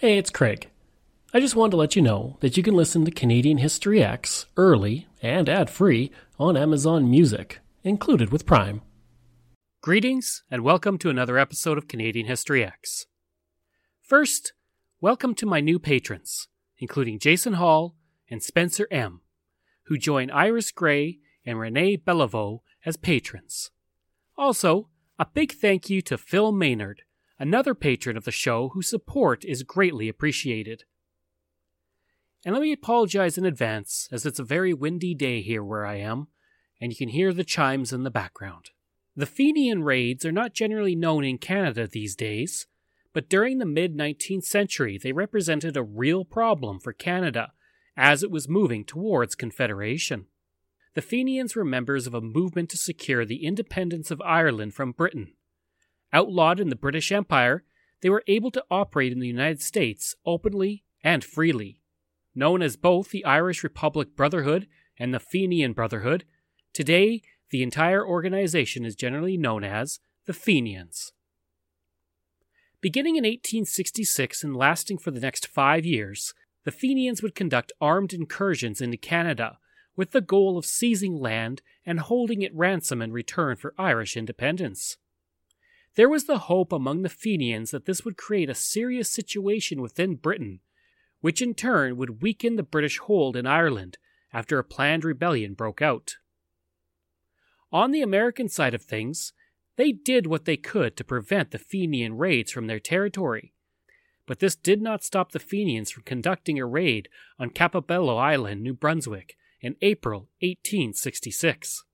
Hey, it's Craig. I just wanted to let you know that you can listen to Canadian History Ehx early and ad free on Amazon Music, included with Prime. Greetings, and welcome to another episode of Canadian History Ehx. First, welcome to my new patrons, including Jason Hall and Spencer M., who join Iris Gray and Renee Beliveau as patrons. Also, a big thank you to Phil Maynard another patron of the show whose support is greatly appreciated. And let me apologize in advance, as it's a very windy day here where I am, and you can hear the chimes in the background. The Fenian raids are not generally known in Canada these days, but during the mid 19th century they represented a real problem for Canada as it was moving towards Confederation. The Fenians were members of a movement to secure the independence of Ireland from Britain Outlawed in the British Empire, they were able to operate in the United States openly and freely. Known as both the Irish Republic Brotherhood and the Fenian Brotherhood, today the entire organization is generally known as the Fenians. Beginning in 1866 and lasting for the next five years, the Fenians would conduct armed incursions into Canada with the goal of seizing land and holding it ransom in return for Irish independence. There was the hope among the Fenians that this would create a serious situation within Britain, which in turn would weaken the British hold in Ireland after a planned rebellion broke out. On the American side of things, they did what they could to prevent the Fenian raids from their territory, but this did not stop the Fenians from conducting a raid on Campobello Island, New Brunswick, in April 1866.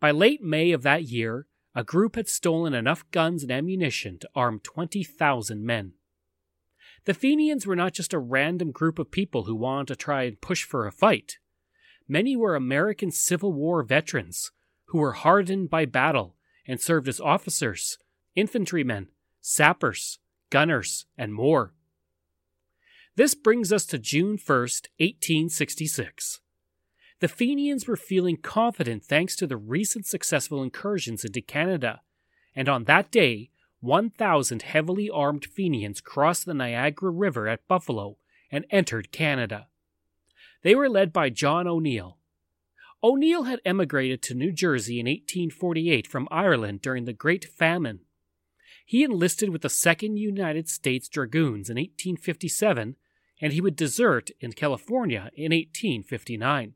By late May of that year, a group had stolen enough guns and ammunition to arm 20,000 men. The Fenians were not just a random group of people who wanted to try and push for a fight. Many were American Civil War veterans who were hardened by battle and served as officers, infantrymen, sappers, gunners, and more. This brings us to June 1st, 1866. The Fenians were feeling confident thanks to the recent successful incursions into Canada, and on that day, 1,000 heavily armed Fenians crossed the Niagara River at Buffalo and entered Canada. They were led by John O'Neill. O'Neill had emigrated to New Jersey in 1848 from Ireland during the Great Famine. He enlisted with the 2nd United States Dragoons in 1857, and he would desert in California in 1859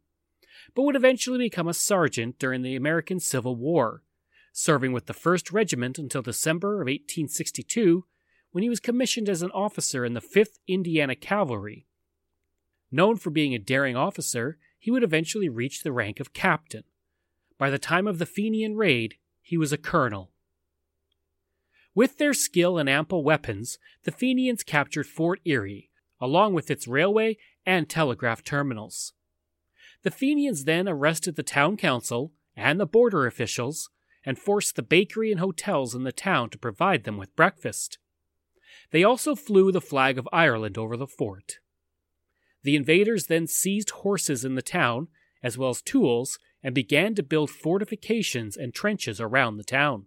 but would eventually become a sergeant during the American Civil War, serving with the 1st Regiment until December of 1862, when he was commissioned as an officer in the 5th Indiana Cavalry. Known for being a daring officer, he would eventually reach the rank of captain. By the time of the Fenian raid, he was a colonel. With their skill and ample weapons, the Fenians captured Fort Erie, along with its railway and telegraph terminals. The Fenians then arrested the town council and the border officials and forced the bakery and hotels in the town to provide them with breakfast. They also flew the flag of Ireland over the fort. The invaders then seized horses in the town, as well as tools, and began to build fortifications and trenches around the town.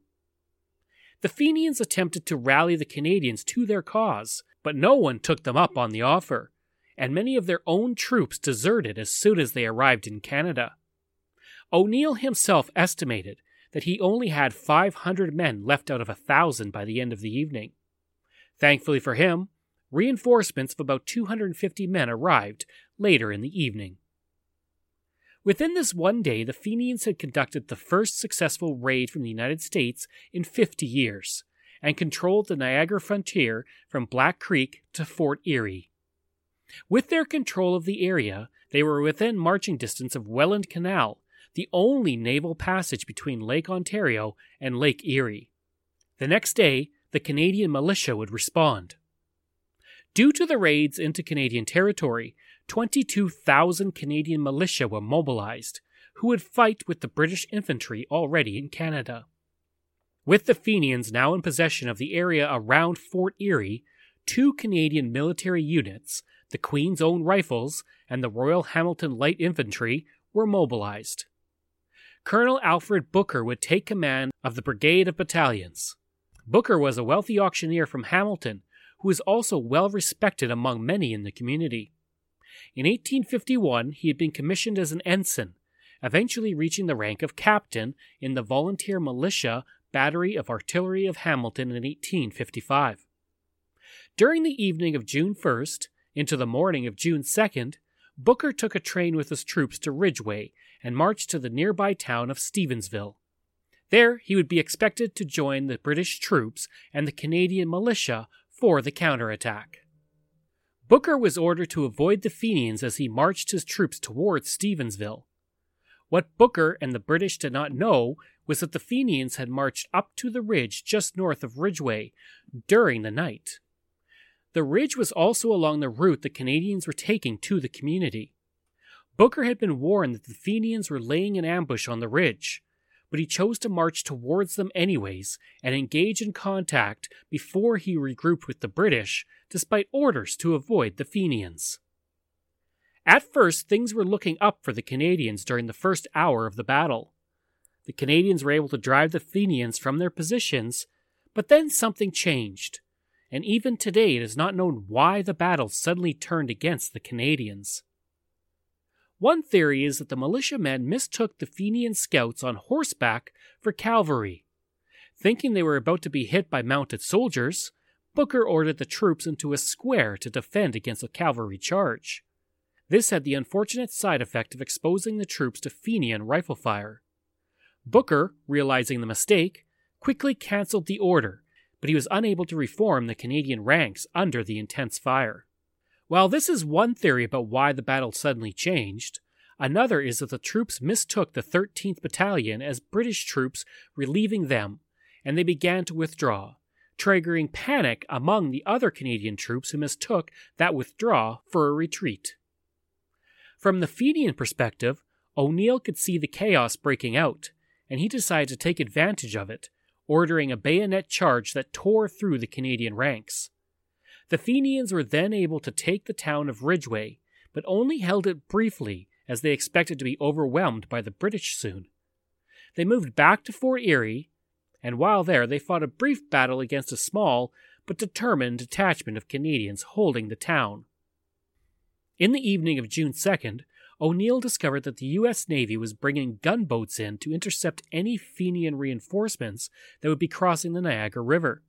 The Fenians attempted to rally the Canadians to their cause, but no one took them up on the offer, and many of their own troops deserted as soon as they arrived in Canada. O'Neill himself estimated that he only had 500 men left out of a thousand by the end of the evening. Thankfully for him, reinforcements of about 250 men arrived later in the evening. Within this one day, the Fenians had conducted the first successful raid from the United States in 50 years and controlled the Niagara frontier from Black Creek to Fort Erie. With their control of the area, they were within marching distance of Welland Canal, the only naval passage between Lake Ontario and Lake Erie. The next day, the Canadian militia would respond. Due to the raids into Canadian territory, 22,000 Canadian militia were mobilized, who would fight with the British infantry already in Canada. With the Fenians now in possession of the area around Fort Erie, two Canadian military units, the Queen's Own Rifles and the Royal Hamilton Light Infantry were mobilized. Colonel Alfred Booker would take command of the Brigade of Battalions. Booker was a wealthy auctioneer from Hamilton who was also well respected among many in the community. In 1851, he had been commissioned as an ensign, eventually reaching the rank of captain in the volunteer militia battery of artillery of Hamilton in 1855. During the evening of June 1st into the morning of June 2nd, Booker took a train with his troops to Ridgeway and marched to the nearby town of Stevensville. There, he would be expected to join the British troops and the Canadian militia for the counterattack. Booker was ordered to avoid the Fenians as he marched his troops towards Stevensville. What Booker and the British did not know was that the Fenians had marched up to the ridge just north of Ridgeway during the night. The ridge was also along the route the Canadians were taking to the community. Booker had been warned that the Fenians were laying an ambush on the ridge, but he chose to march towards them anyways and engage in contact before he regrouped with the British, despite orders to avoid the Fenians. At first, things were looking up for the Canadians during the first hour of the battle. The Canadians were able to drive the Fenians from their positions, but then something changed and even today it is not known why the battle suddenly turned against the Canadians. One theory is that the militiamen mistook the Fenian scouts on horseback for cavalry. Thinking they were about to be hit by mounted soldiers, Booker ordered the troops into a square to defend against a cavalry charge. This had the unfortunate side effect of exposing the troops to Fenian rifle fire. Booker, realizing the mistake, quickly cancelled the order but he was unable to reform the Canadian ranks under the intense fire. While this is one theory about why the battle suddenly changed, another is that the troops mistook the 13th Battalion as British troops relieving them, and they began to withdraw, triggering panic among the other Canadian troops who mistook that withdrawal for a retreat. From the Fenian perspective, O'Neill could see the chaos breaking out, and he decided to take advantage of it ordering a bayonet charge that tore through the Canadian ranks. The Fenians were then able to take the town of Ridgeway, but only held it briefly as they expected to be overwhelmed by the British soon. They moved back to Fort Erie, and while there they fought a brief battle against a small but determined detachment of Canadians holding the town. In the evening of June 2nd, O'Neill discovered that the U.S. Navy was bringing gunboats in to intercept any Fenian reinforcements that would be crossing the Niagara River.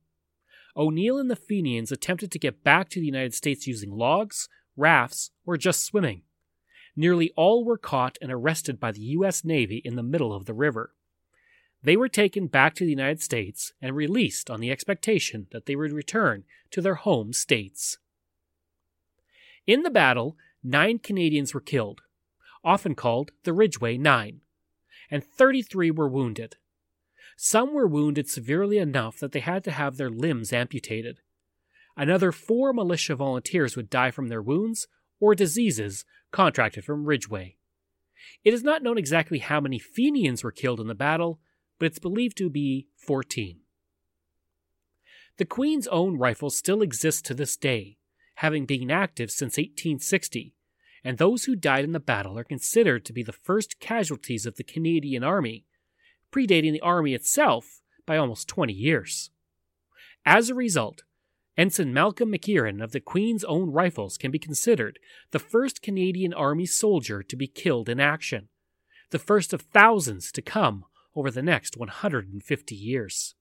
O'Neill and the Fenians attempted to get back to the United States using logs, rafts, or just swimming. Nearly all were caught and arrested by the U.S. Navy in the middle of the river. They were taken back to the United States and released on the expectation that they would return to their home states. In the battle, nine Canadians were killed, often called the Ridgeway Nine, and 33 were wounded. Some were wounded severely enough that they had to have their limbs amputated. Another four militia volunteers would die from their wounds or diseases contracted from Ridgeway. It is not known exactly how many Fenians were killed in the battle, but it's believed to be 14. The Queen's own rifle still exists to this day, having been active since 1860, and those who died in the battle are considered to be the first casualties of the Canadian Army, predating the Army itself by almost 20 years. As a result, Ensign Malcolm McEachren of the Queen's Own Rifles can be considered the first Canadian Army soldier to be killed in action, the first of thousands to come over the next 150 years.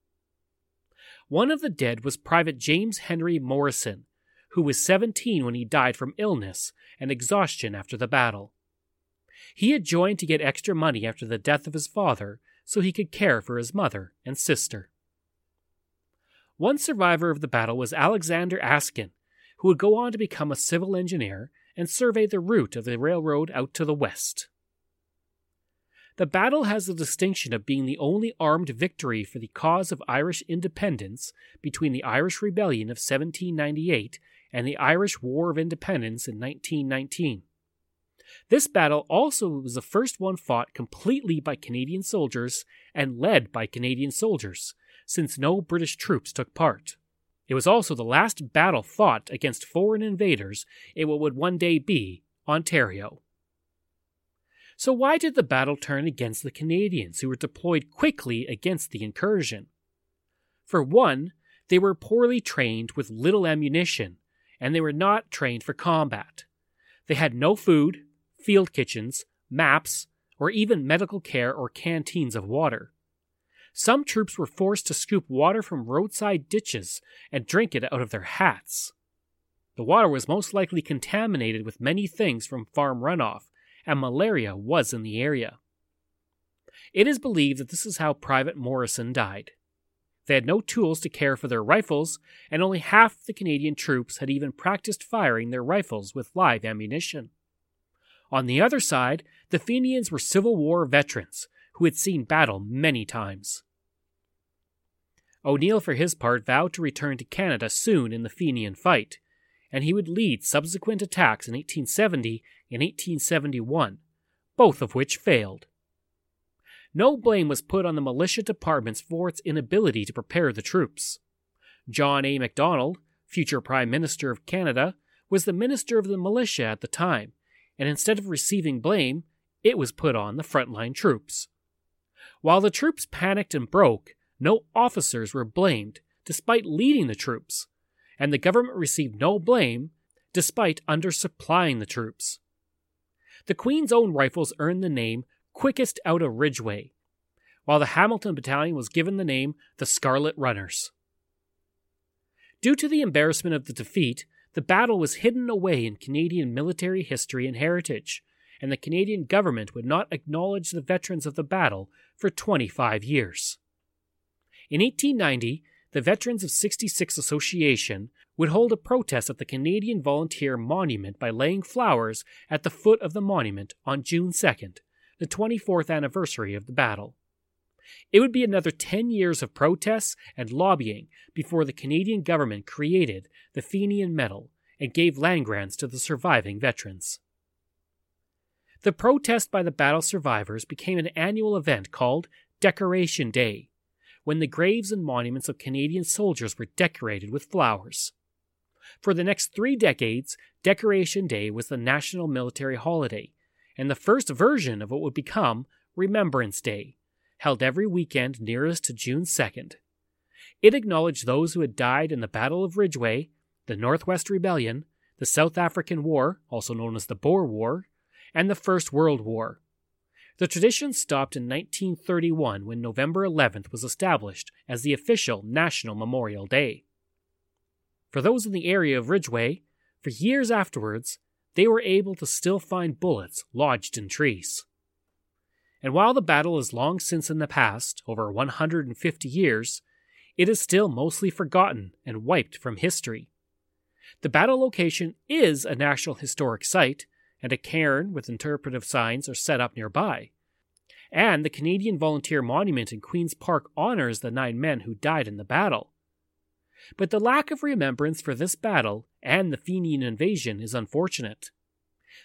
One of the dead was Private James Henry Morrison, who was 17 when he died from illness and exhaustion after the battle. He had joined to get extra money after the death of his father so he could care for his mother and sister. One survivor of the battle was Alexander Askin, who would go on to become a civil engineer and survey the route of the railroad out to the west. The battle has the distinction of being the only armed victory for the cause of Irish independence between the Irish Rebellion of 1798 and the Irish War of Independence in 1919. This battle also was the first one fought completely by Canadian soldiers and led by Canadian soldiers, since no British troops took part. It was also the last battle fought against foreign invaders in what would one day be Ontario. So, why did the battle turn against the Canadians, who were deployed quickly against the incursion? For one, They were poorly trained with little ammunition, and they were not trained for combat. They had no food, field kitchens, maps, or even medical care or canteens of water. Some troops were forced to scoop water from roadside ditches and drink it out of their hats. The water was most likely contaminated with many things from farm runoff, and malaria was in the area. It is believed that this is how Private Morrison died. They had no tools to care for their rifles, and only half the Canadian troops had even practiced firing their rifles with live ammunition. On the other side, the Fenians were Civil War veterans who had seen battle many times. O'Neill, for his part, vowed to return to Canada soon in the Fenian fight, and he would lead subsequent attacks in 1870 and 1871, both of which failed. No blame was put on the militia departments for its inability to prepare the troops. John A. Macdonald, future Prime Minister of Canada, was the Minister of the Militia at the time, and instead of receiving blame, it was put on the frontline troops. While the troops panicked and broke, no officers were blamed, despite leading the troops, and the government received no blame, despite undersupplying the troops. The Queen's own rifles earned the name quickest out of Ridgeway, while the Hamilton Battalion was given the name the Scarlet Runners. Due to the embarrassment of the defeat, the battle was hidden away in Canadian military history and heritage, and the Canadian government would not acknowledge the veterans of the battle for 25 years. In 1890, the Veterans of 66 Association would hold a protest at the Canadian Volunteer Monument by laying flowers at the foot of the monument on June 2nd, the 24th anniversary of the battle. It would be another 10 years of protests and lobbying before the Canadian government created the Fenian Medal and gave land grants to the surviving veterans. The protest by the battle survivors became an annual event called Decoration Day, when the graves and monuments of Canadian soldiers were decorated with flowers. For the next three decades, Decoration Day was the national military holiday, and the first version of what would become Remembrance Day, held every weekend nearest to June 2nd. It acknowledged those who had died in the Battle of Ridgeway, the Northwest Rebellion, the South African War, also known as the Boer War, and the First World War. The tradition stopped in 1931 when November 11th was established as the official National Memorial Day. For those in the area of Ridgeway, for years afterwards, they were able to still find bullets lodged in trees. And while the battle is long since in the past, over 150 years, it is still mostly forgotten and wiped from history. The battle location is a National Historic Site, and a cairn with interpretive signs are set up nearby. And the Canadian Volunteer Monument in Queen's Park honors the nine men who died in the battle. But the lack of remembrance for this battle and the Fenian invasion is unfortunate.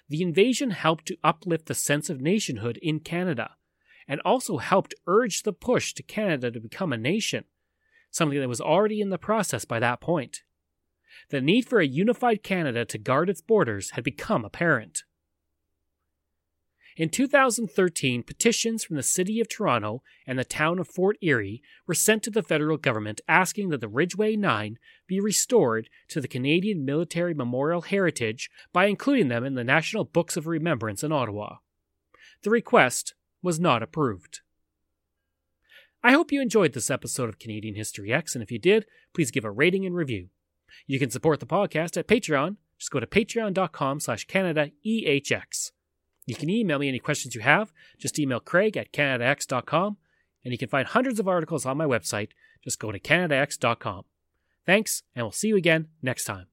The invasion helped to uplift the sense of nationhood in Canada, and also helped urge the push to Canada to become a nation, something that was already in the process by that point. The need for a unified Canada to guard its borders had become apparent. In 2013, petitions from the City of Toronto and the town of Fort Erie were sent to the federal government asking that the Ridgeway Nine be restored to the Canadian Military Memorial Heritage by including them in the National Books of Remembrance in Ottawa. The request was not approved. I hope you enjoyed this episode of Canadian History Ehx, and if you did, please give a rating and review. You can support the podcast at Patreon. Just go to patreon.com slash CanadaEHX. You can email me any questions you have. Just email craig at canadaehx.com, and you can find hundreds of articles on my website. Just go to canadaehx.com. Thanks, and we'll see you again next time.